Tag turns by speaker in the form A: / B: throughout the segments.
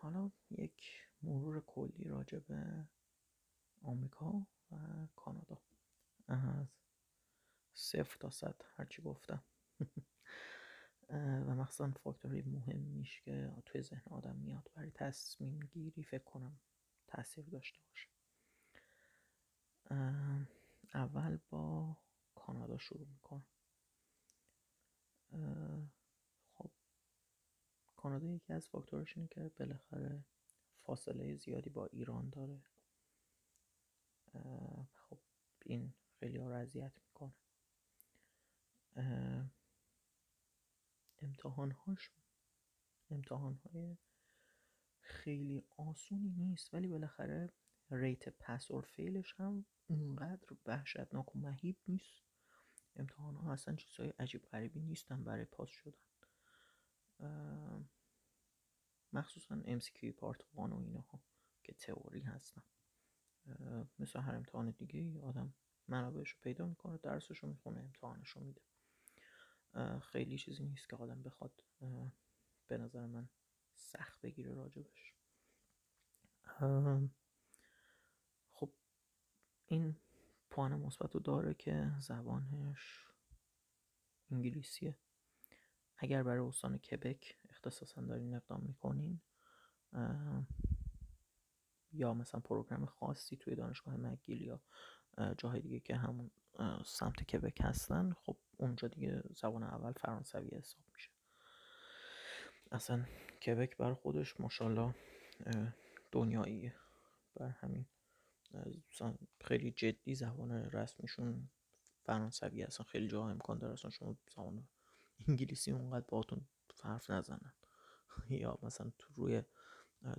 A: حالا یک مرور کلی راجع به آمریکا و کانادا. از صفر تا صد هرچی گفتم. و مخصوصا فاکتوری مهمیش که توی ذهن آدم میاد برای تصمیم گیری فکر کنم تاثیر داشته باشه. اول با کانادا شروع می‌کنم. کانادا یکی از فاکتورش اینه که بالاخره فاصله زیادی با ایران داره. خب این خیلی ها اذیت می‌کنه. امتحانهاش امتحان های خیلی آسونی نیست ولی بالاخره ریت پس اور فیلش هم اونقدر وحشتناک و مهیب نیست. امتحان ها اصلا چیزهای عجیب غریبی نیستن برای پاس شدن. مخصوصا MCQ پارت وان و اینها که تئوری هستن. مثل هر امتحان دیگه آدم منابعش رو پیدا می‌کنه درسش رو می‌خونه امتحانش رو میده خیلی چیزی نیست که آدم بخواد به نظر من سخت بگیره راجبش. خب این پوان مثبت رو داره که زبانش انگلیسیه. اگر برای استان کبک اختصاصا دارین اقدام می‌کنین یا مثلا پروگرام خاصی توی دانشگاه مگیل یا جاهای دیگه که همون سمت کبک هستن خب اونجا دیگه زبان اول فرانسوی حساب میشه. اصلا کبک بر خودش ماشاءالله دنیاییه. بر همین خیلی جدی زبان رسمیشون فرانسوی اصلا خیلی جا امکان داره اصلا شما زبان انگلیسی اونقدر باهاتون حرف نزنن. یا مثلا تو روی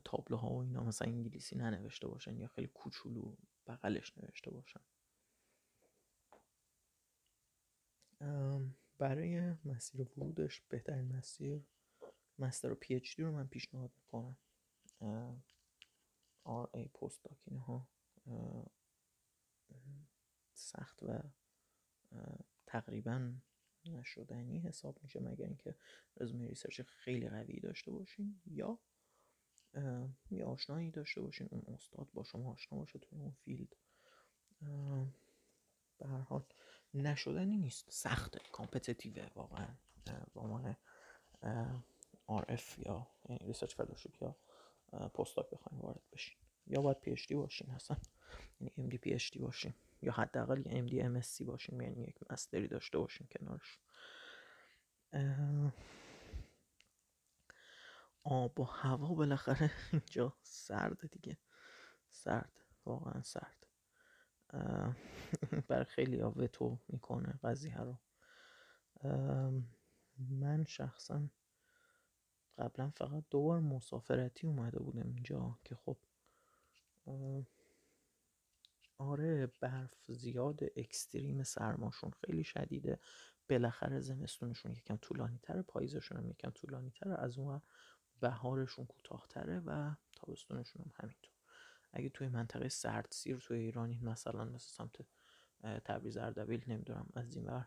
A: تابلوها و اینا مثلا انگلیسی ننوشته باشن یا خیلی کوچولو بغلش نوشته باشن. برای مسیر ورودش بهترین مسیر مستر و پی اچ دی رو من پیشنهاد می‌کنم. RA postdoc اینها سخت و تقریبا نشدنی حساب میشه مگر اینکه رزومه research خیلی قوی داشته باشین یا یه آشنایی داشته باشین اون استاد با شما آشنا باشه توی اون field. به هر حال نشدنی نیست سخته competitiveه واقعا با عنوان RF یا research fellowship یا postdoc بخواین وارد بشین. یا باید PhD باشین اصلا یعنی PhD باشین. یا حداقل MSc باشین یعنی یک masterی داشته باشین کنارش. آب و هوا بالاخره اینجا سرده دیگه. سرد واقعا سرد. بر خیلی وتو می‌کنه قضیه رو. من شخصا قبلا فقط دو بار مسافرتی اومده بودم اینجا که خب آره برف زیاد اکستریم سرماشون خیلی شدیده. بالاخره زمستونشون یکم طولانی تره پاییزشون هم یکم طولانی تره از اون بهارشون کوتاهتره و تابستونشون هم همینطور. اگه توی منطقه سردسیر توی ایرانی مثلا مثل سمت تبریز اردبیل نمی‌دونم از این بر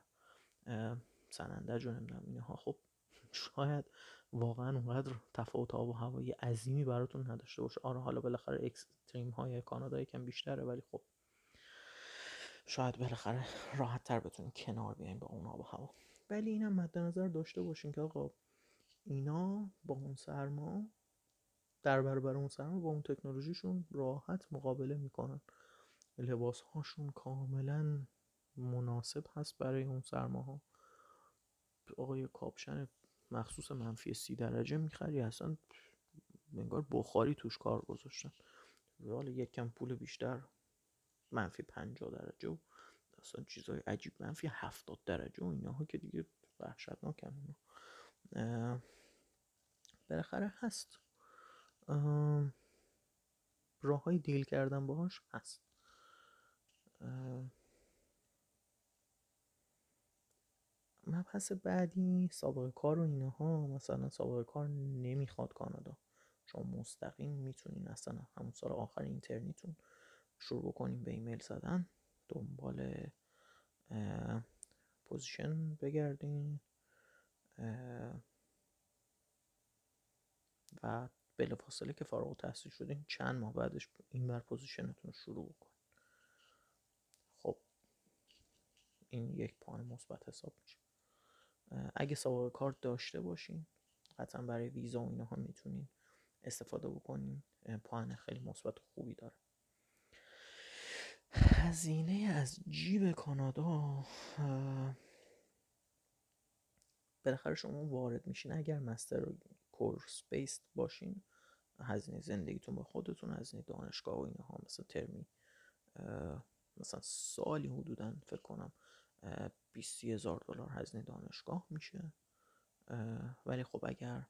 A: سنندج نمی‌دونم اینها خب شاید واقعا اونقدر تفاوت آب و هوایی عظیمی براتون نداشته باشه. آره حالا بالاخره اکستریم های کانادا یکم بیشتره ولی خب شاید بالاخره راحت تر بتونین کنار بیاین با اون آب و هوا. ولی اینم مد نظر داشته باشین که آقا اینا با اون سرما در برابر اون سرما با اون تکنولوژیشون راحت مقابله می‌کنن. لباس هاشون کاملا مناسب هست برای اون سرماها. آقای کاپشن مخصوص منفی سی درجه می‌خری اصلا انگار بخاری توش کار گذاشتن. حالا یک کم پول بیشتر منفی پنجاه درجه و اصلا چیزای عجیب منفی هفتاد درجه و اینها که دیگه وحشتناکن اینا. بالاخره هست. راه های deal کردن باهاش هست. مبحث بعدی سابقه کار و اینها مثلا سابقه کار نمی‌خواد کانادا. شما مستقیم می‌تونین اصلا همون سال آخر internیتون شروع بکنیم به ایمیل زدن. دنبال position بگردین. و بلافاصله که فارغ تحصیل شدین چند ماه بعدش این بر پوزیشنتون رو شروع بکنین خب این یک پوان مثبت حساب میشه. اگه سابقه کار داشته باشین قطعا برای ویزا و اینها می‌تونین استفاده بکنین. پوان خیلی مثبت خوبی داره. هزینه از جیب کانادا بالاخره شما وارد میشین. اگر master course-based باشین هزینه زندگیتون با خودتون هزینه دانشگاه و اینها مثلا ترمی مثلا سالی حدودا فکر کنم 20 هزار دلار هزینه دانشگاه میشه. ولی خب اگر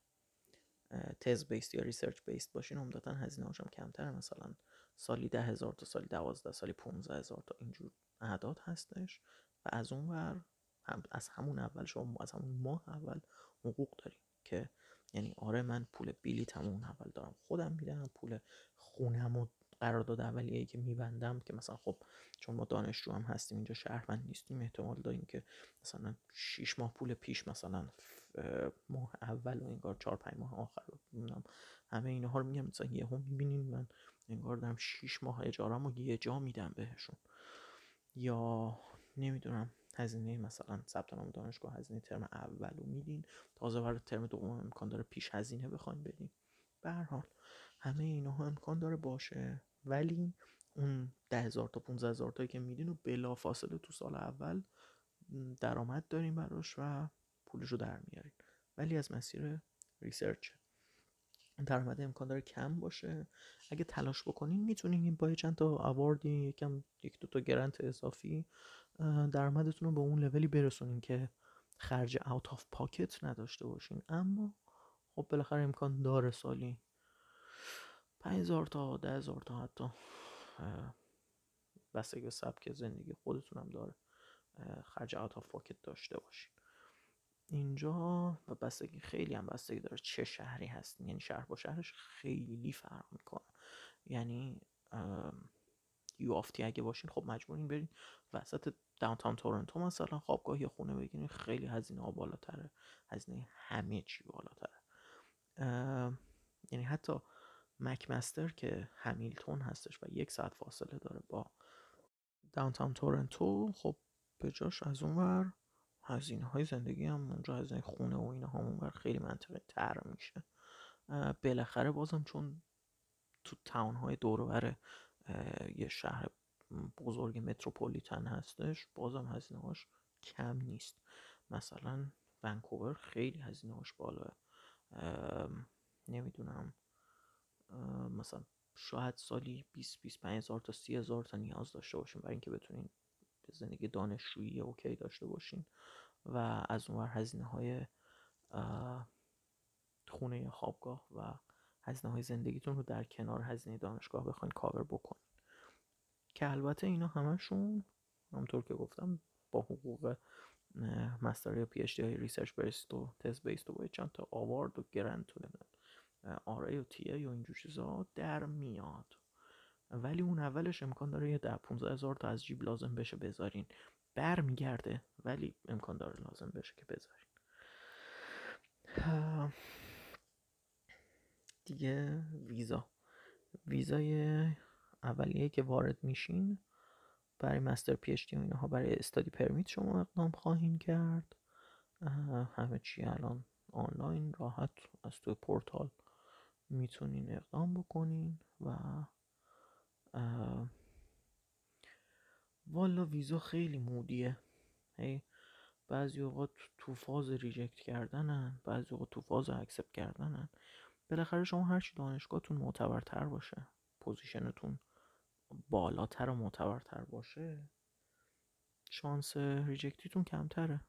A: thesis-based یا research-based باشین عمدتا هزینه هاشم کمتره. مثلا سالی ده هزار تا سالی دوازده سالی 15 هزار تا اینجور اعداد هستش. و از اون ور هم از همون اول شما از همون ماه اول حقوق داریم که یعنی آره من پول بلیط اون اول دارم خودم میدم پول خونم و قرارداد اولیه که میبندم که مثلا خب چون ما دانشجو هم هستیم اینجا شهروند نیستیم احتمال داریم که مثلا 6 ماه پول پیش مثلا ماه اول و انگار 4 5 ماه آخر رو همه اینها رو میگم مثلا یهو می‌بینین من انگار دارم 6 ماه اجارم یه جا میدم بهشون. یا نمی‌دونم هزینه مثلا ثبت نام دانشگاه هزینه ترم اول رو میدین تازه برای ترم دوم امکان داره پیش هزینه بخواین بدین. به هر حال همه اینها امکان داره باشه. ولی اون ده هزار تا 15 هزار تایی که میدین و بلا فاصله تو سال اول درآمد داریم براش و پولش رو در میارین. ولی از مسیر research درآمد امکان داره کم باشه. اگه تلاش بکنین می‌تونین با چند تا award ی یکم یک دو تا grant اضافی درآمدتون رو به اون لولی برسونین که خرج out of pocket نداشته باشین. اما خب بالاخره امکان داره سالی 5000 تا 10000 تا حتی. بستگی به سبک زندگی خودتون هم داره خرج out of pocket داشته باشین اینجا و بستگی خیلی هم بستگی داره چه شهری هستین یعنی شهر با شهرش خیلی فرق می‌کنه. یعنی یو آفتی اگه باشین خب مجبورین برین. وسط داونتاون تورنتو مثلا خوابگاه یا خونه بگیرین خیلی هزینه ها بالاتره. هزینه همه چی بالاتره. یعنی حتی مکمستر که همیلتون هستش و یک ساعت فاصله داره با داونتاون تورنتو خب به جاش از اونور هزینه های زندگی هم اونجا هزینه خونه و اینا هم اونور خیلی منطقه تر میشه. بالاخره بازم چون تو تاون های دورور یه شهر بزرگ متروپولیتن هستش بازم هزینه هاش کم نیست. مثلا ونکوور خیلی هزینه هاش بالاه نمی‌دونم. مثلا شاید سالی 20 25 هزار تا 30 هزار تا نیاز داشته باشین برای اینکه بتونین زندگی دانشجویی okay داشته باشین و از اونور هزینه های خونه خوابگاه و هزینه های زندگیتون رو در کنار هزینه دانشگاه بخواین کاور بکنین. که البته اینا همشون همونطور که گفتم با حقوق مستر یا پی اچ دی های ریسرچ بیست و تز بیست و چند تا award و grant تو آر ای و تی ای و اینجور چیزا در میاد. ولی اون اولش امکان داره یه ده 15 هزار تا از جیب لازم بشه بذارین. برمیگرده ولی امکان داره لازم بشه که بذارین. دیگه ویزا. ویزای اولیه که وارد میشین برای مستر پی اچ دی و اینها برای استادی پرمیت شما اقدام خواهیم کرد. همه چی الان آنلاین راحت از توی پورتال. می‌تونین اقدام بکنین و والا ویزا خیلی mood یه. هی بعضی اوقات تو فاز reject کردنن بعضی اوقات تو فاز accept کردنن. بالاخره شما هرچی دانشگاهتون معتبرتر باشه position تون بالاتر و معتبرتر باشه شانس rejectی تون کمتره.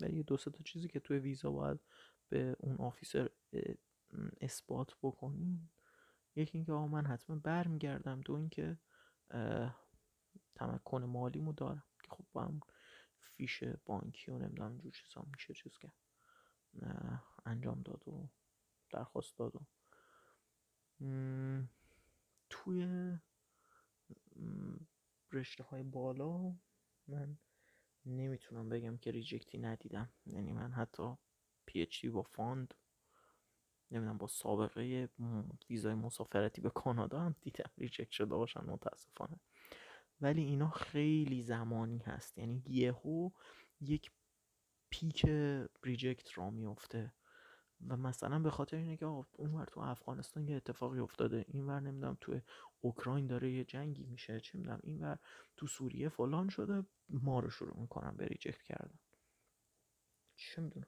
A: ولی دو تا چیزی که توی ویزا باید به اون officer اثبات بکنین. یکی اینکه آقا من حتما برمیگردم دو اینکه تمکن مالیمو دارم که خب با هم فیش بانکی و نمی‌دونم اینجور چیزا میشه چیز که انجام داد و درخواست داد و توی رشته های بالا من نمی‌تونم بگم که reject ی ندیدم. یعنی من حتی PhD با fund نمی‌دونم با سابقه ویزای مسافرتی به کانادا هم دیدم reject شده باشن متاسفانه. ولی اینا خیلی زمانی هست. یعنی یهو یک peak reject ها میفته و مثلا به خاطر اینه که اونور تو افغانستان یه اتفاقی افتاده. اینور نمی‌دونم تو اوکراین داره یه جنگی میشه. چه می‌دونم اینور تو سوریه فلان شده. ما رو شروع می‌کنن به reject کردن. چه می‌دونم.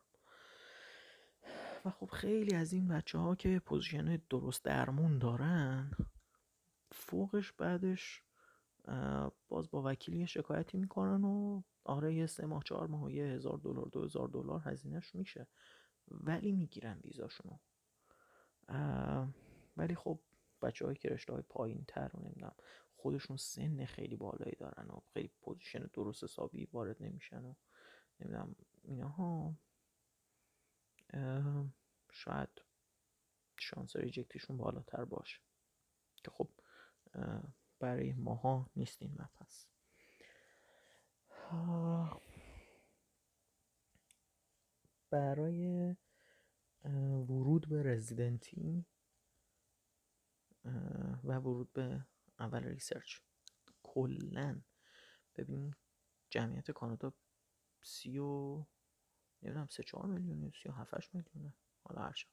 A: خب خیلی از این بچه ها که position درست درمون دارن فوقش بعدش باز با وکیلی شکایتی می‌کنن و آره یه سه ماه چهار ماه یه هزار دلار دو هزار دلار هزینهش میشه ولی می‌گیرن ویزاشونو. ولی خب بچه های که رشته های پایین تر و نمی‌دونم خودشون سن خیلی بالایی دارن و خیلی position درست حسابی وارد نمیشن و نمی‌دونم اینها. شاید شانس reject شون بالاتر باشه. که خب برای ماها نیست این مبحث برای ورود به residency و ورود به اول research. کلا ببین جمعیت کانادا سی و نمی‌دونم سه چهار میلیون سی و هفتش میلیونه. حالا هر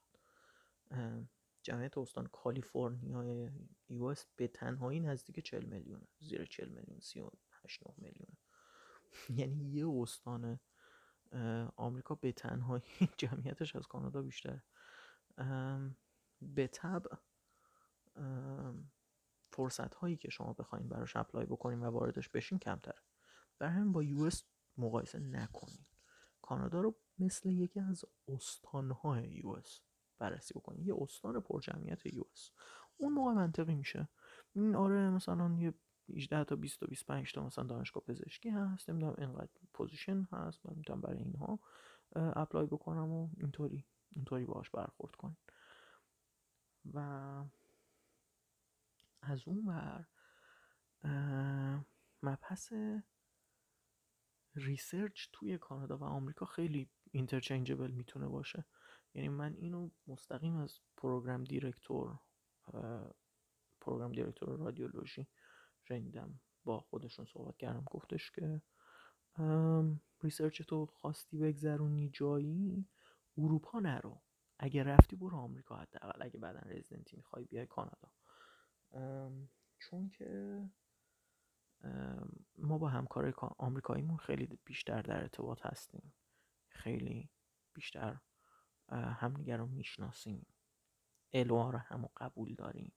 A: جمعیت استان کالیفرنیا US به تنهایی نزدیک 40 میلیونه. زیر 40 میلیون 38 9 میلیونه. یعنی یه استان آمریکا به تنهایی جمعیتش از کانادا بیشتر به طبع فرصت هایی که شما بخواین براش apply بکنین و واردش بشین کمتره. بر همین با US مقایسه نکنین. کانادا رو مثل یکی از استانهای US بررسی بکنین یه استان پرجمعیت یو اس. اون موقع منطقی میشه. این آره مثلا یه 18 تا 20 تا 25 تا مثلا دانشگاه پزشکی هست. نمی‌دونم اینقدر position هست. من می‌تونم برای اینها apply بکنم و اینطوری اینطوری باهاش برخورد کنیم و از اون ور مبحث research توی کانادا و آمریکا خیلی interchangeable می‌تونه باشه. یعنی من اینو مستقیم از program director program director رادیولوژی شنیدم. با خودشون صحبت کردم گفتش که research تو خواستی بگذرونی جایی اروپا نرو. اگه رفتی برو آمریکا حداقل. اگه بعدا رزیدنتی می‌خوای بیای کانادا. چون که ما با همکار آمریکاییمون خیلی بیشتر در ارتباط هستیم. خیلی بیشتر همدیگر رو می‌شناسیم. الوا رو هم قبول داریم.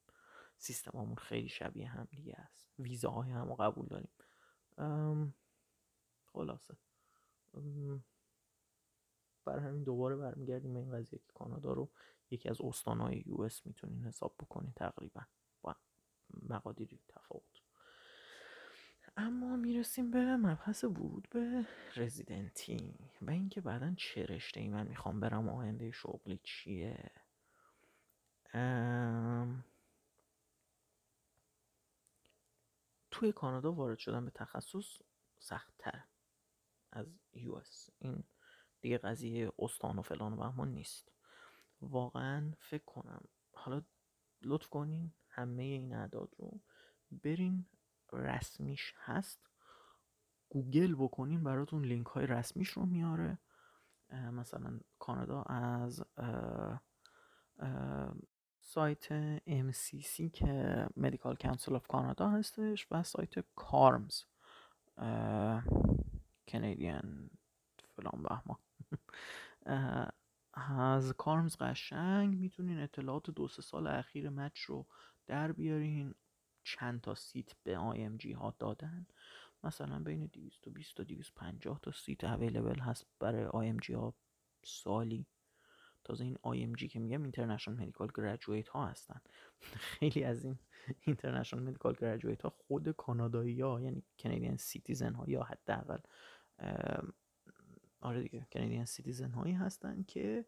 A: سیستممون خیلی شبیه هم دیگه است. ویزاهای هم قبول داریم. خلاصه. بر همین دوباره برمیگردیم به این قضیه که کانادا رو یکی از استانهای یو اس می‌تونین حساب بکنین تقریبا. با مقادیری تفاوت. اما می‌رسیم به مبحث ورود به رزیدنتی و اینکه بعدا چه رشته ای من می‌خوام برم آینده شغلی چیه. توی کانادا وارد شدن به تخصص سختتر از یو این دیگه قضیه استان و فلان و بهمان نیست. واقعا فکر کنم. حالا لطف کنین همه این اعداد رو برین رسمیش هست. گوگل بکنین براتون لینک های رسمیش رو میاره. مثلا کانادا از سایت MCC که Medical Council of Canada هستش و سایت کارمز کنیدین فلان بهمان از کارمز قشنگ می‌تونین اطلاعات دو سه سال اخیر مچ رو در بیارین. چند تا seat به IMG ها دادن. مثلا بین 220 تا 250 تا seat available هست برای IMG ها سالی. تازه این IMG که میگم international medical graduate ها هستن. خیلی از این international medical graduate ها خود کانادایی ها یعنی Canadian citizen ها یا حداقل آره دیگه Canadian citizen هایی هستن که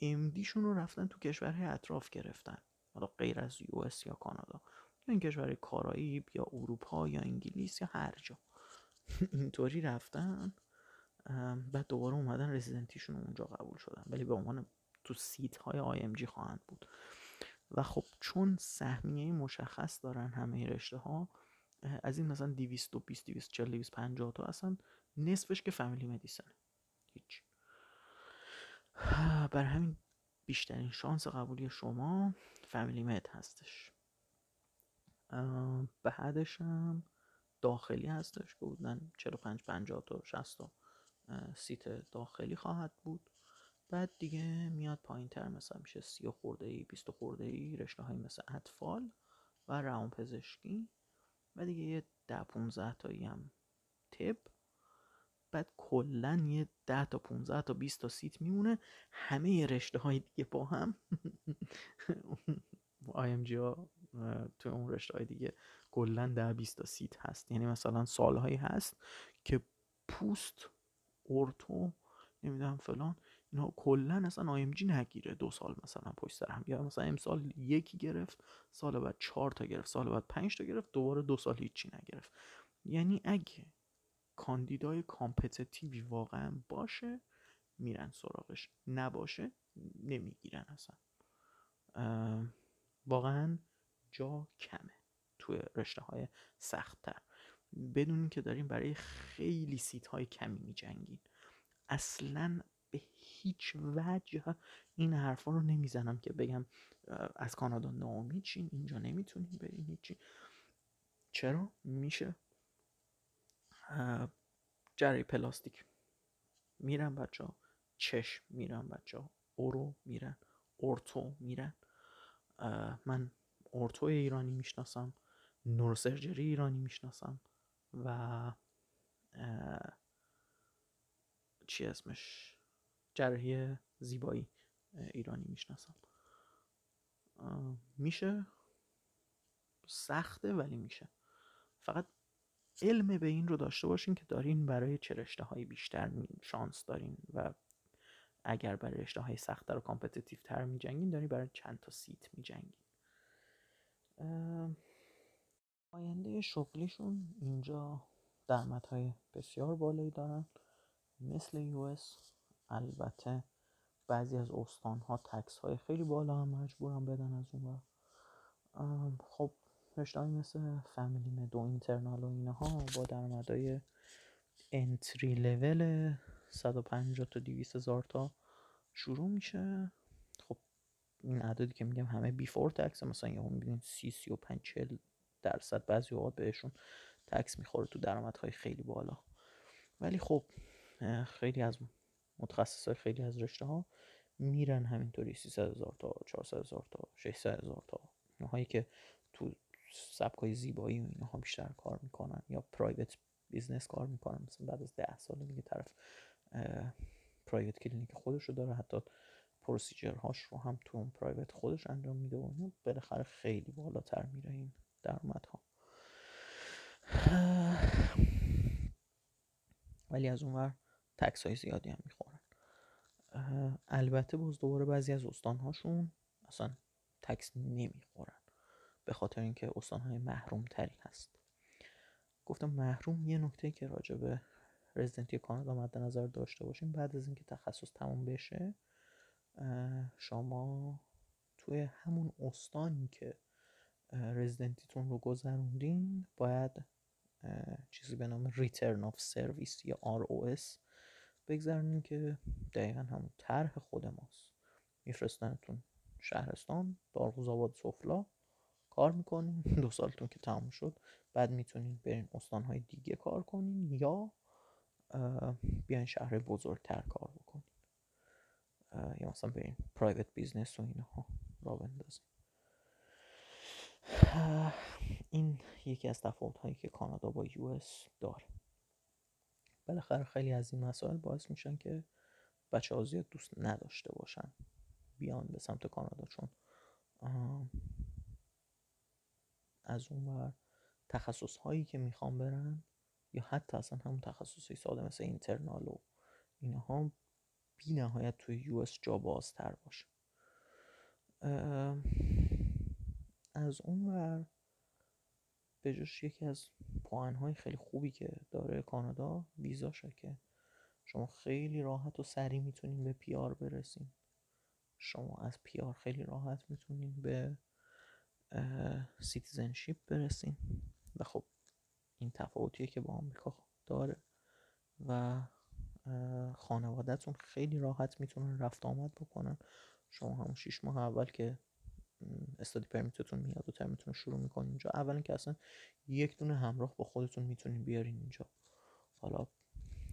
A: MD شون رو رفتن تو کشورهای اطراف گرفتن. حالا غیر از US یا کانادا. این کشور کارائیب یا اروپا یا انگلیس یا هر جا. اینطوری رفتن بعد دوباره اومدن residency شون اونجا قبول شدن. ولی به عنوان تو seat های IMG خواهند بود. و خب چون سهمیه مشخص دارن همه رشته ها از این مثلا 220 240 250 تا اصلا نصفش که فامیلی مدیسن هیچ. بر همین بیشترین شانس قبولی شما فامیلی مد هستش. بعدش هم داخلی هستش که بودن 45 50 تا 60 تا سیت داخلی خواهد بود. بعد دیگه میاد پایین تر مثلا میشه سی خورده ای 20 خورده ای رشته های مثل اطفال و روان پزشکی و دیگه یه ده 15 تایی هم تب بعد کلا یه ده تا 15 تا 20 تا seat میمونه. همه رشته های دیگه با هم. IMG ها تو اون رشته های دیگه کلا ده 20 تا seat هست. یعنی مثلا سالهایی هست که پوست ortho نمی‌دونم فلان اینا کلا اصلا IMG نگیره دو سال مثلا پشت سر هم. یا مثلا امسال یکی گرفت سال بعد چهار تا گرفت سال بعد پنج تا گرفت دوباره دو سال هیچی نگرفت. یعنی اگه کاندیدای competitive ی واقعا باشه میرن سراغش. نباشه نمی‌گیرن اصلا. واقعا جا کمه توی رشته های سختتر. بدون که داریم برای خیلی seat های کمی می جنگین اصلا به هیچ وجه این حرفا رو نمی‌زنم که بگم از کانادا ناامید چین اینجا نمی‌تونیم بریم هیچی. چرا؟ میشه. جری پلاستیک. میرن بچه ها چشم میرن بچه ها اورو میرن. اورتو میرن. من اورتو ایرانی می‌شناسم نورسرجری ایرانی می‌شناسم و چی اسمش؟ جراحی زیبایی ایرانی می‌شناسم. میشه؟ سخته ولی میشه. فقط علم به این رو داشته باشین که دارین برای چه رشته های بیشتر شانس دارین و اگر برای رشته های سختتر و competitive تر می جنگین دارین برای چند تا seat می جنگین آینده شغلیشون اینجا های بسیار بالایی دارن. مثل یو البته بعضی از استان ها تکس های خیلی بالا هم مجبورن بدن از اون خب رشته مثل فامیلی مدو اینترنال و اینها با درآمدهای انتری لول 150 تا 200 هزار تا شروع میشه. خب این عددی که میگم همه بیفور تکس مثلا یهو می‌بینید 30 35 40 درصد بعضی اوقات بهشون tax می‌خوره تو درآمدهای خیلی بالا. ولی خب خیلی از متخصص خیلی از رشته ها میرن همینطوری 300 هزار تا 400 هزار تا 600 هزار تا. اینهایی که تو سبکای زیبایی و اینها بیشتر کار می‌کنن یا private business کار می‌کنن مثلا بعد از ده سال دیگه طرف private کلینیک خودش رو داره حتی procedure هاش رو هم تو اون private خودش انجام میده و بالاخره خیلی بالاتر میره این ها ولی از اونور تکس های زیادی هم می‌خورن. البته باز دوباره بعضی از استان هاشون اصلا تکس نمی‌خورن. به خاطر اینکه استانهای محروم تری هست. گفتم محروم یه نکته که راجع به رزیدنتی کانادا مد نظر داشته باشیم بعد از اینکه تخصص تموم بشه شما توی همون استانی که residency تون رو گذروندین باید چیزی به نام return of service یا ROS بگذارین که دقیقا همون طرح خود ماست. میفرستنتون شهرستان دارغوز آباد سفلا کار می‌کنین دو سالتون که تموم شد بعد می‌تونین برین استانهای دیگه کار کنین یا بیاین شهر بزرگتر کار بکنین. یا مثلا برین private business و اینها را بندازین این یکی از تفاوت هایی که کانادا با US داره بالاخره خیلی از این مسائل باعث میشن که بچه ها زیاد دوست نداشته باشن بیان به سمت کانادا چون از اون ور تخصص هایی که می‌خوام برن یا حتی اصلا همون تخصصی ساده مثل اینترنال و اینها بی نهایت توی یو اس جا بازتر باشه. از اون ور به جاش یکی از های خیلی خوبی که داره کانادا ویزاشه که شما خیلی راحت و سریع می‌تونین به پیار برسین. شما از پیار خیلی راحت می‌تونین به citizenship برسین. و خب این تفاوتیه که با آمریکا داره. و خانوادهتون خیلی راحت می‌تونن رفت آمد بکنن. شما همون شیش ماه اول که study permit تون میاد و ترمتون شروع می‌کنین اینجا اولا که اصلا یک دونه همراه با خودتون می‌تونین بیارین اینجا. حالا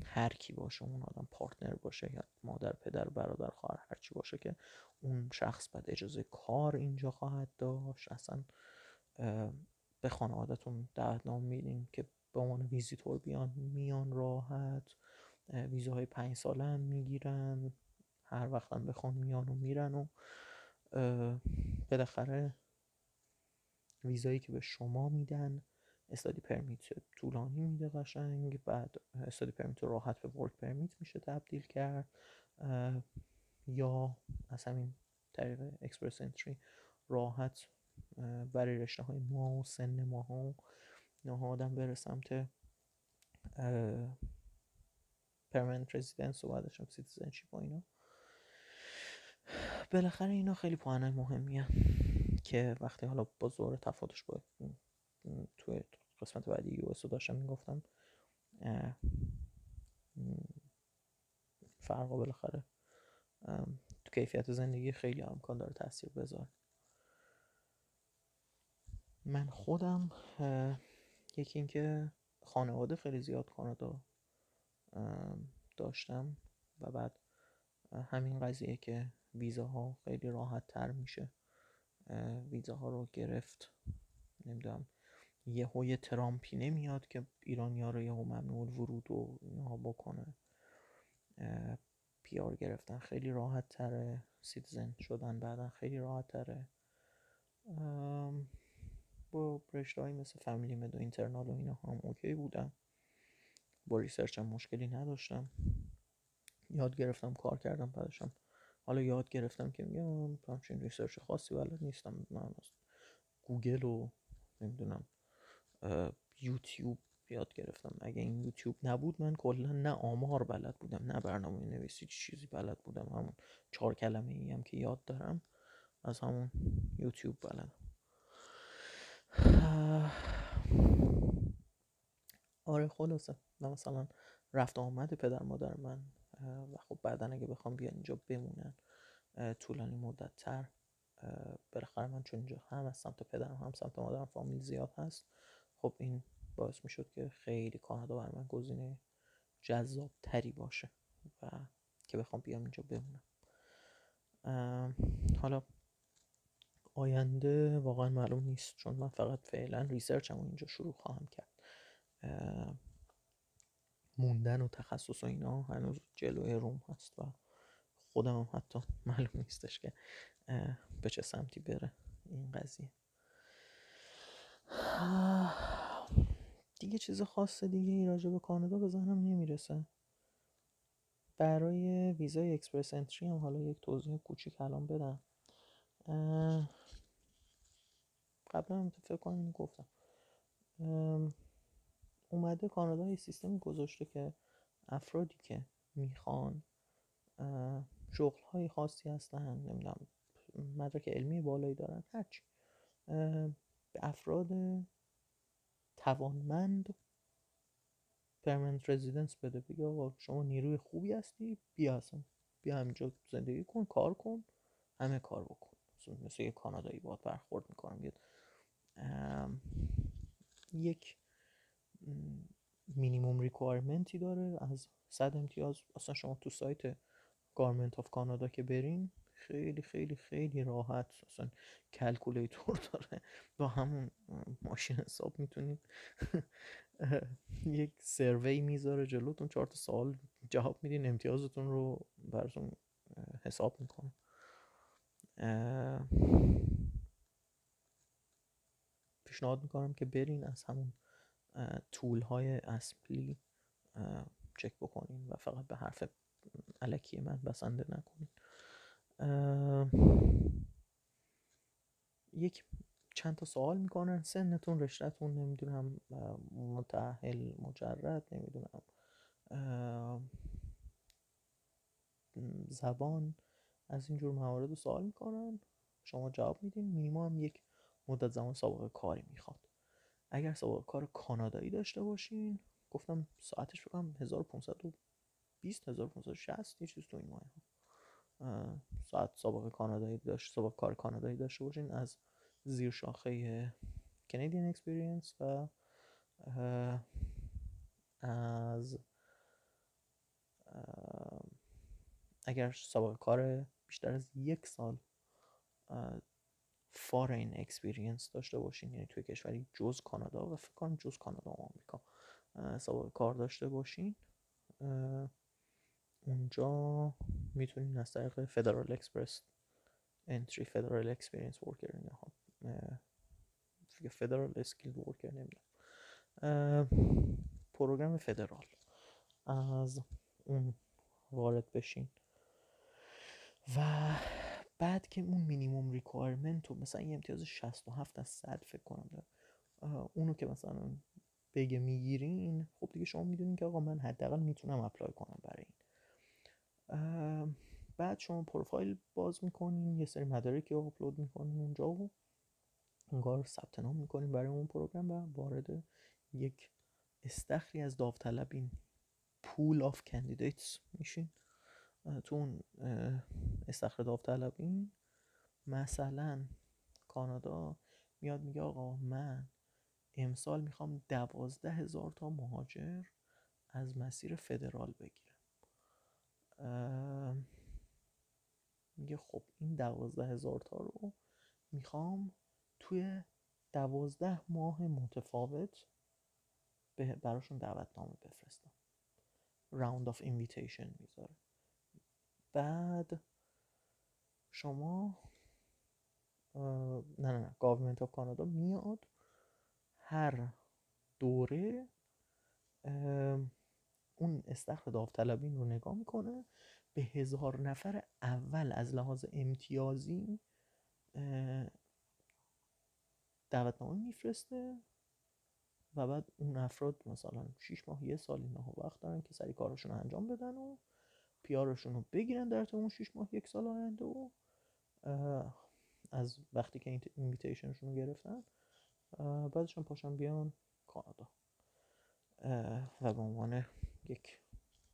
A: هر کی باشه اون آدم partner باشه یا مادر پدر برادر خواهر هر چی باشه که اون شخص بعد اجازه کار اینجا خواهد داشت. اصلا به خانوادهتون دعوتنامه میدین که به عنوان ویزیتور بیان میان راحت. ویزاهای پنج ساله هم می‌گیرن هر وقت هم بخوان میان و میرن و بالاخره ویزایی که به شما میدن study permit طولانی میده قشنگ بعد study permit راحت به work permit میشه تبدیل کرد یا از همین طریق Express Entry راحت برای رشته های ما و سن ما ها آدم بره سمت permanent residence و بعدش هم citizenship و اینا. بالاخره اینا خیلی پوئنای مهمی که وقتی حالا با زور تفاوتش با توی قسمت بعدی US داشتم می‌گفتم فرقا بالاخره تو کیفیت زندگی خیلی امکان داره تاثیر بذاره. من خودم یکی اینکه خانواده خیلی زیاد کانادا داشتم و بعد همین قضیه که ویزاها خیلی راحت تر میشه ویزاها رو گرفت. نمی‌دونم یه های ترامپی نمیاد که ایرانیا رو یه ممنوع ورود و اینها بکنه. PR گرفتن خیلی راحت تره citizen شدن بعدا خیلی راحت تره با رشته مثل family med و internal و اینا هم اوکی بودم با research هم مشکلی نداشتم. یاد گرفتم کار کردم بعدشم. حالا یاد گرفتم که میگم همچین research خاصی بلد نیستم. من گوگل و نمی‌دونم یوتیوب یاد گرفتم. اگه این یوتیوب نبود من کلا نه آمار بلد بودم نه برنامه نویسی چیزی بلد بودم. همون چهار کلمه ای هم که یاد دارم از همون یوتیوب بلدم. آره خلاصه. و مثلا رفت آمد پدر مادر من و خب بعدا اگه بخوام بیان اینجا بمونن طولانی مدت تر بالاخره من چون اینجا هم از سمت پدرم هم سمت مادرم فامیل زیاد هست خب این باعث می شد که خیلی کانادا بر من گزینه جذاب تری باشه و که بخوام بیام اینجا بمونم. حالا آینده واقعا معلوم نیست چون من فقط فعلا ریسرچم اینجا شروع خواهم کرد. موندن و تخصص و اینا هنوز جلوی روم هست و خودم هم حتی معلوم نیستش که به چه سمتی بره این قضیه. دیگه چیز خاص دیگه ای راجع به کانادا به ذهنم نمی‌رسه. برای ویزای اکسپرس انتری هم حالا یک توضیح کوچیک الان بدم. قبلا هم فکر کنم گفتم. اومده کانادا یه سیستمی گذاشته که افرادی که می‌خوان شغل های خاصی هستن نمی‌دونم مدرک علمی بالایی دارن هرچی به افراد توانمند permanent residence بده. بگه آقا شما نیروی خوبی هستی بیا اصلا بیا همینجا زندگی کن کار کن همه کار بکن. مثل یه کانادایی باید برخورد می‌کنم. یک minimum requirement ی داره از صد امتیاز. اصلا شما تو سایت Government of Canada که برین خیلی خیلی خیلی راحت اصلا calculator داره. با همون ماشین حساب می‌تونید یک survey می‌ذاره جلوتون چهار تا سوال جواب میدین امتیازتون رو براتون حساب می‌کنه پیشنهاد می‌کنم که برین از همون tool های اصلی چک بکنین و فقط به حرف علکی من بسنده نکنین. یک چند تا سوال می‌کنن. سنتون رشتهتون نمی‌دونم متحل مجرد نمی‌دونم زبان. از اینجور موارد رو سوال می‌کنن. شما جواب میدین. مینیمم یک مدت زمان سابقه کاری می‌خواد. اگر سابقه کار کانادایی داشته باشین گفتم ساعتش بکنم 1520 1560 یه چیز تو این مایه ساعت سابقه کانادایی داشت سابقه کار کانادایی داشته باشین از زیر شاخه Canadian Experience و از اگر سابقه کار بیشتر از یک سال foreign experience داشته باشین. یعنی توی کشوری جز کانادا و فکر کنم جز کانادا و آمریکا. سابقه کار داشته باشین. اونجا می‌تونین از طریق Federal Express Entry Federal Experience Worker اینها Federal Skilled Worker نمی‌دونم. program federal از اون وارد بشین. و بعد که اون minimum requirement رو مثلا یه امتیاز 67 از 100 فکر کنم داره اونو که مثلا بگه می‌گیرین خب دیگه شما می‌دونین که آقا من حداقل می‌تونم apply کنم برای این. بعد شما پروفایل باز می‌کنین یه سری مدارکی رو آپلود می‌کنین اونجا و انگار ثبت نام می‌کنین برای اون program و وارد یک استخری از داوطلبین پول آف کندیدیتس میشین. تو اون استخر داوطلبین مثلا کانادا میاد میگه آقا من امسال می‌خوام دوازده هزار تا مهاجر از مسیر فدرال بگیرم. میگه خب این دوازده هزار تا رو می‌خوام توی دوازده ماه متفاوت براشون دعوتنامه بفرستم. round of invitation می‌ذاره. بعد شما نه نه نه Government of Canada میاد هر دوره اون استخر داوطلبین رو نگاه می‌کنه. به هزار نفر اول از لحاظ امتیازی دعوتنامه میفرسته و بعد اون افراد مثلا 6 ماه یه سال اینا وقت دارن که سری کارشون انجام بدن و پیارشون رو بگیرن در اون 6 ماه یک سال آینده و از وقتی که اینویتیشنشون رو گرفتن بعدشون پاشن بیان کانادا و به عنوان یک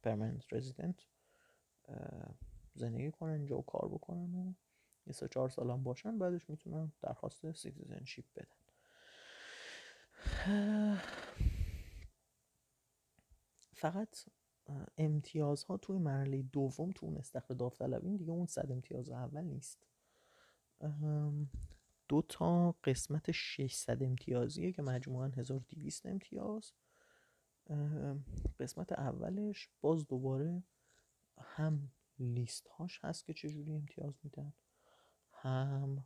A: پرمننت رزیدنت زندگی کنن اینجا و کار بکنن و یه سه چهار سال هم باشن بعدش می‌تونن درخواست citizenship بدن. فقط امتیازها توی مرحله دوم تو اون استخر داوطلبین دیگه اون صد امتیاز اول نیست. دو تا قسمت 600 امتیازیه که مجموعا 1200 امتیاز. قسمت اولش باز دوباره هم لیست هاش هست که چجوری امتیاز میدن هم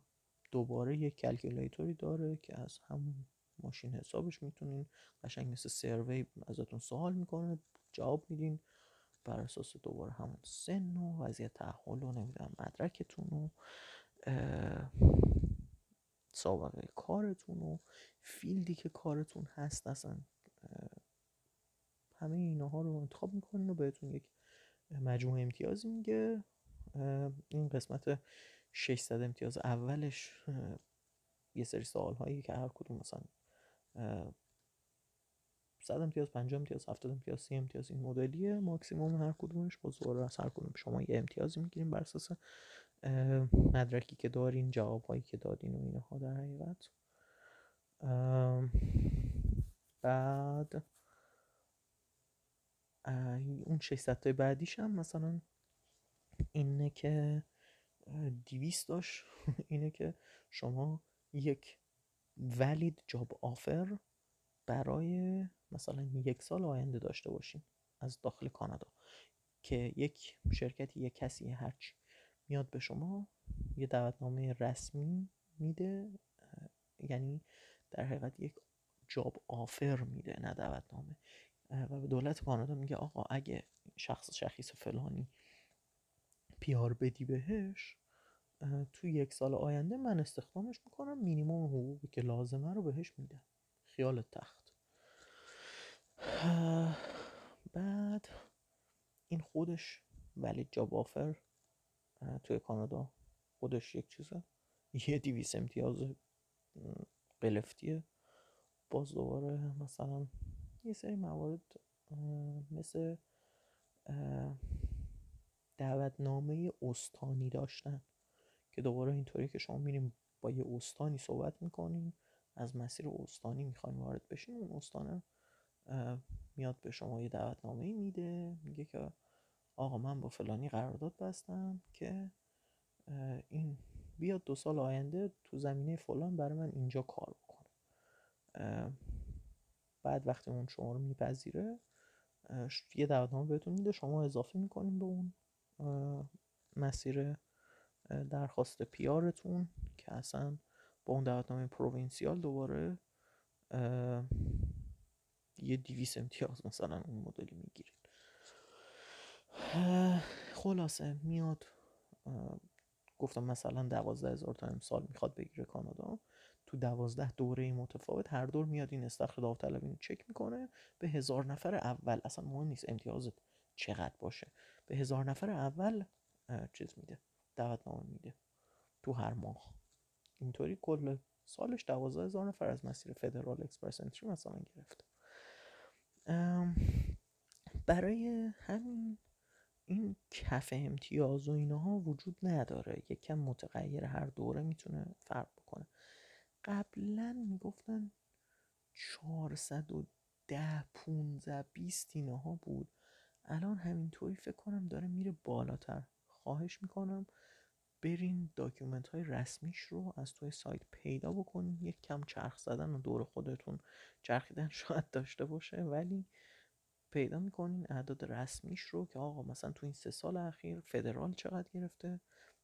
A: دوباره یک calculator ی داره که از همون ماشین حسابش می‌تونین قشنگ مثل survey ازتون سوال می‌کنه. جواب میدین بر اساس دوباره همون سن و وضعیت تاهل و نمی‌دونم مدرکتون و سابقه کارتون و field ی که کارتون هست اصلا همه اینها رو انتخاب می‌کنین و بهتون یک مجموع امتیازی میگه. این قسمت 600 امتیاز اولش یه سری سوال هایی که هر کدوم مثلا 100 امتیاز 50 امتیاز 70 امتیاز 30 امتیاز این مدلیه. ماکسیموم هر کدومش با زور از هر کدوم شما یه امتیازی می‌گیریم بر اساس مدرکی که دارین جواب هایی که دادین و اینها در حقیقت. بعد اون 600 تای بعدیش هم مثلا اینه که 200 داشت. اینه که شما یک ولید جاب آفر برای مثلا یک سال آینده داشته باشین از داخل کانادا که یک شرکتی یک کسی هرچی میاد به شما یه دعوتنامه رسمی میده یعنی در حقیقت یک جاب آفر میده نه دعوتنامه. و به دولت کانادا میگه آقا اگه شخص شخیص فلانی پیار بدی بهش تو یک سال آینده من استخدامش می‌کنم مینیموم حقوقی که لازمه رو بهش میدم. خیال تخت. بعد این خودش ولی جاب آفر توی کانادا خودش یک چیزه. یه دیویس امتیاز قلفتیه. باز دوباره مثلا یه سری موارد مثل دعوتنامه استانی داشتن که دوباره اینطوری که شما میریم با یه استانی صحبت می‌کنین از مسیر استانی می‌خواین وارد بشین اون استانه میاد به شما یه دعوتنامه میده میگه که آقا من با فلانی قرارداد بستم که این بیاد دو سال آینده تو زمینه فلان برای من اینجا کار بکنه. بعد وقتی اون شما رو میپذیره یه دعوتنامه بهتون میده شما اضافه می‌کنین به اون مسیر درخواست پیارتون که اصلا با اون دعوتنامه پروینسیال دوباره یه دیویس امتیاز مثلا اون مدلی می‌گیرید خلاصه میاد گفتم مثلا دوازده هزار تا امسال می‌خواد بگیره کانادا. تو دوازده دوره متفاوت هر دور میاد این استخر داوطلبی رو چک می‌کنه. به هزار نفر اول اصلا مهم نیست امتیازت چقدر باشه. به هزار نفر اول چیز میده دعوتنامه میده تو هر ماه. اینطوری کل سالش دوازده هزار نفر از مسیر فدرال اکسپرس انتری مثلا گرفته. برای همین این کف امتیاز و اینها وجود نداره. یکم متغیر هر دوره می‌تونه فرق بکنه. قبلا می‌گفتن 410 15 20 اینها بود. الان همینطوری فکر کنم داره میره بالاتر. خواهش می‌کنم برین document های رسمیش رو از توی سایت پیدا بکنین. یک کم چرخ زدن و دور خودتون چرخیدن شاید داشته باشه ولی پیدا می‌کنین اعداد رسمیش رو که آقا مثلا تو این سه سال اخیر federal چقدر گرفته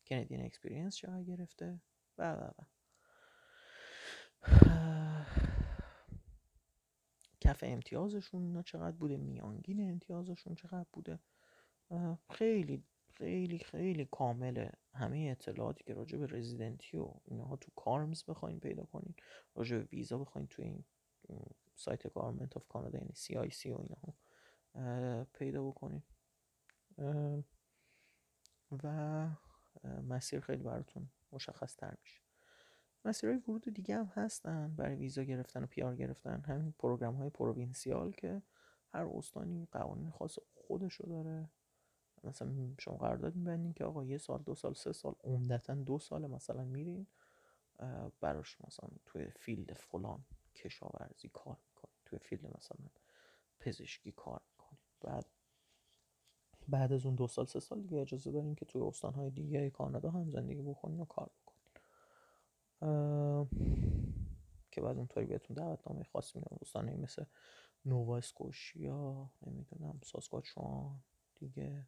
A: Canadian Experience چقدر گرفته و و و. کف امتیازشون اینا چقدر بوده؟ میانگین امتیازشون چقدر بوده؟ خیلی خیلی خیلی کامله همه اطلاعاتی که راجع به residency و اینها تو CaRMS بخواین پیدا کنین راجع به ویزا بخواین تو این سایت Government of Canada یعنی CIC و اینها پیدا بکنین. و مسیر خیلی براتون مشخص تر میشه. مسیرهای ورود دیگه هم هستن برای ویزا گرفتن و PR گرفتن. همین program های provincial که هر استانی قوانین خاص خودشو داره. مثلا شما قرارداد میبندین که آقا یه سال دو سال سه سال عمدتا دو سال مثلا میرین براش مثلا توی field فلان کشاورزی کار می‌کنین توی field مثلا پزشکی کار می‌کنین. بعد بعد از اون دو سال سه سال دیگه اجازه دارین که توی استانهای دیگه کانادا هم زندگی بکنین و کار بکنین. که بعد اونطوری بهتون دعوتنامه خاص میدن استانهایی مثل نووا اسکوشیا نمی‌دونم ساسکاچوان دیگه.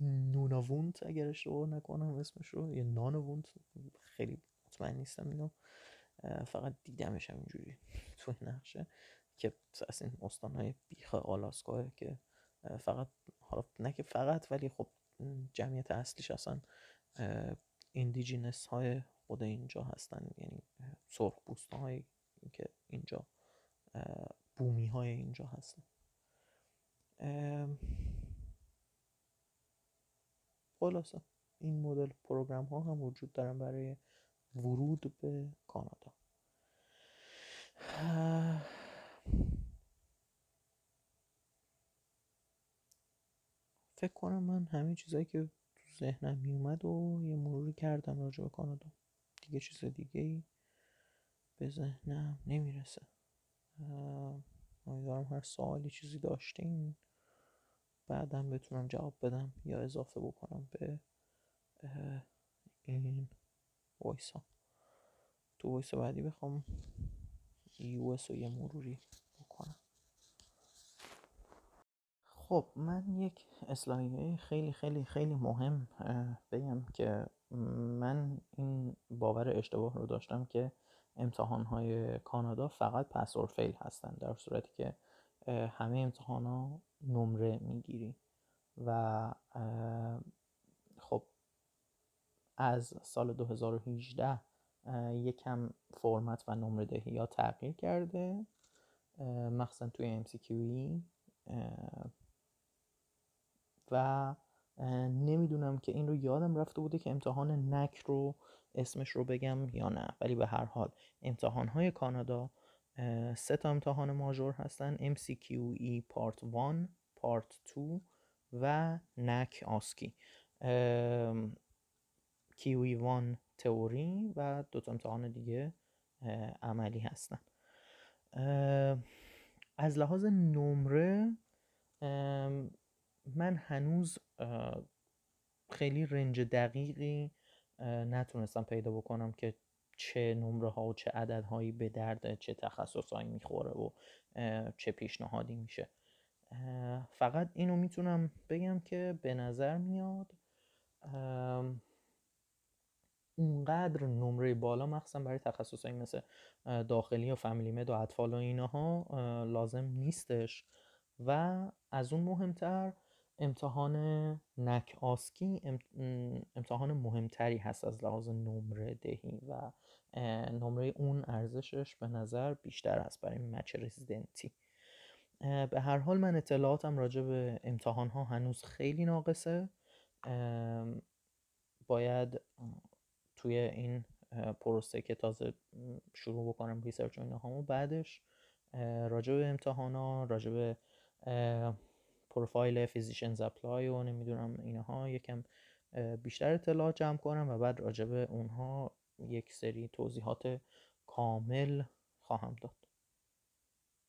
A: نوناوونت اگر اشتباه نکنم اسمش رو یه نانوونت خیلی مطمئن نیستم اینو. فقط دیدمش اینجوری تو نقشه که از این های بیخ آلاسکاه که فقط حالا نه که فقط ولی خب جمعیت اصلیش اصلا indigenous های خود اینجا هستن. یعنی سرخپوست های که اینجا بومی های اینجا هستن. خلاصه این مدل program ها هم وجود دارن برای ورود به کانادا. فکر کنم من همه چیزایی که تو ذهنم میومد و یه مروری کردم راجع به کانادا. دیگه چیز دیگه ای به ذهنم نمی‌رسه. امیدوارم هر سوالی چیزی داشتین. بعدم بتونم جواب بدم یا اضافه بکنم به این voice ها تو voice بعدی بخوام US رو یه مروری بکنم. خب من یک اصلاحیه خیلی خیلی خیلی مهم بگم که من این باور اشتباه رو داشتم که امتحان های کانادا فقط پس اور فیل هستن در صورتی که همه امتحان ها نمره می‌گیری. و خب از سال 2018 یکم فرمت و نمره دهی ها تغییر کرده. مخصوصا توی MCQE و نمی‌دونم که این رو یادم رفته بوده که امتحان نک رو اسمش رو بگم یا نه. ولی به هر حال امتحان های کانادا سه تا امتحان ماژور هستن MCQE پارت 1 پارت 2 و نک آسکی. کیوی 1 تئوری و دو تا امتحان دیگه عملی هستن. از لحاظ نمره من هنوز خیلی رنج دقیقی نتونستم پیدا بکنم که چه نمره ها و چه عددهایی به درد چه تخصصهایی می‌خوره و چه پیشنهادی میشه. فقط اینو می‌تونم بگم که به نظر میاد اونقدر نمره بالا مخصوصا برای تخصصهایی مثل داخلی و فامیلی مد و اطفال و اینها لازم نیستش. و از اون مهمتر امتحان نک آسکی امتحان مهمتری هست از لحاظ نمره دهی و نمره اون ارزشش به نظر بیشتر است برای مچ رزیدنتی. به هر حال من اطلاعاتم راجع به امتحان ها هنوز خیلی ناقصه. باید توی این پروسه که تازه شروع بکنم research و اینها و بعدش راجع به امتحان ها راجع به profile PhysiciansApply و نمی‌دونم اینها یکم بیشتر اطلاعات جمع کنم و بعد راجع به اونها یک سری توضیحات کامل خواهم داد.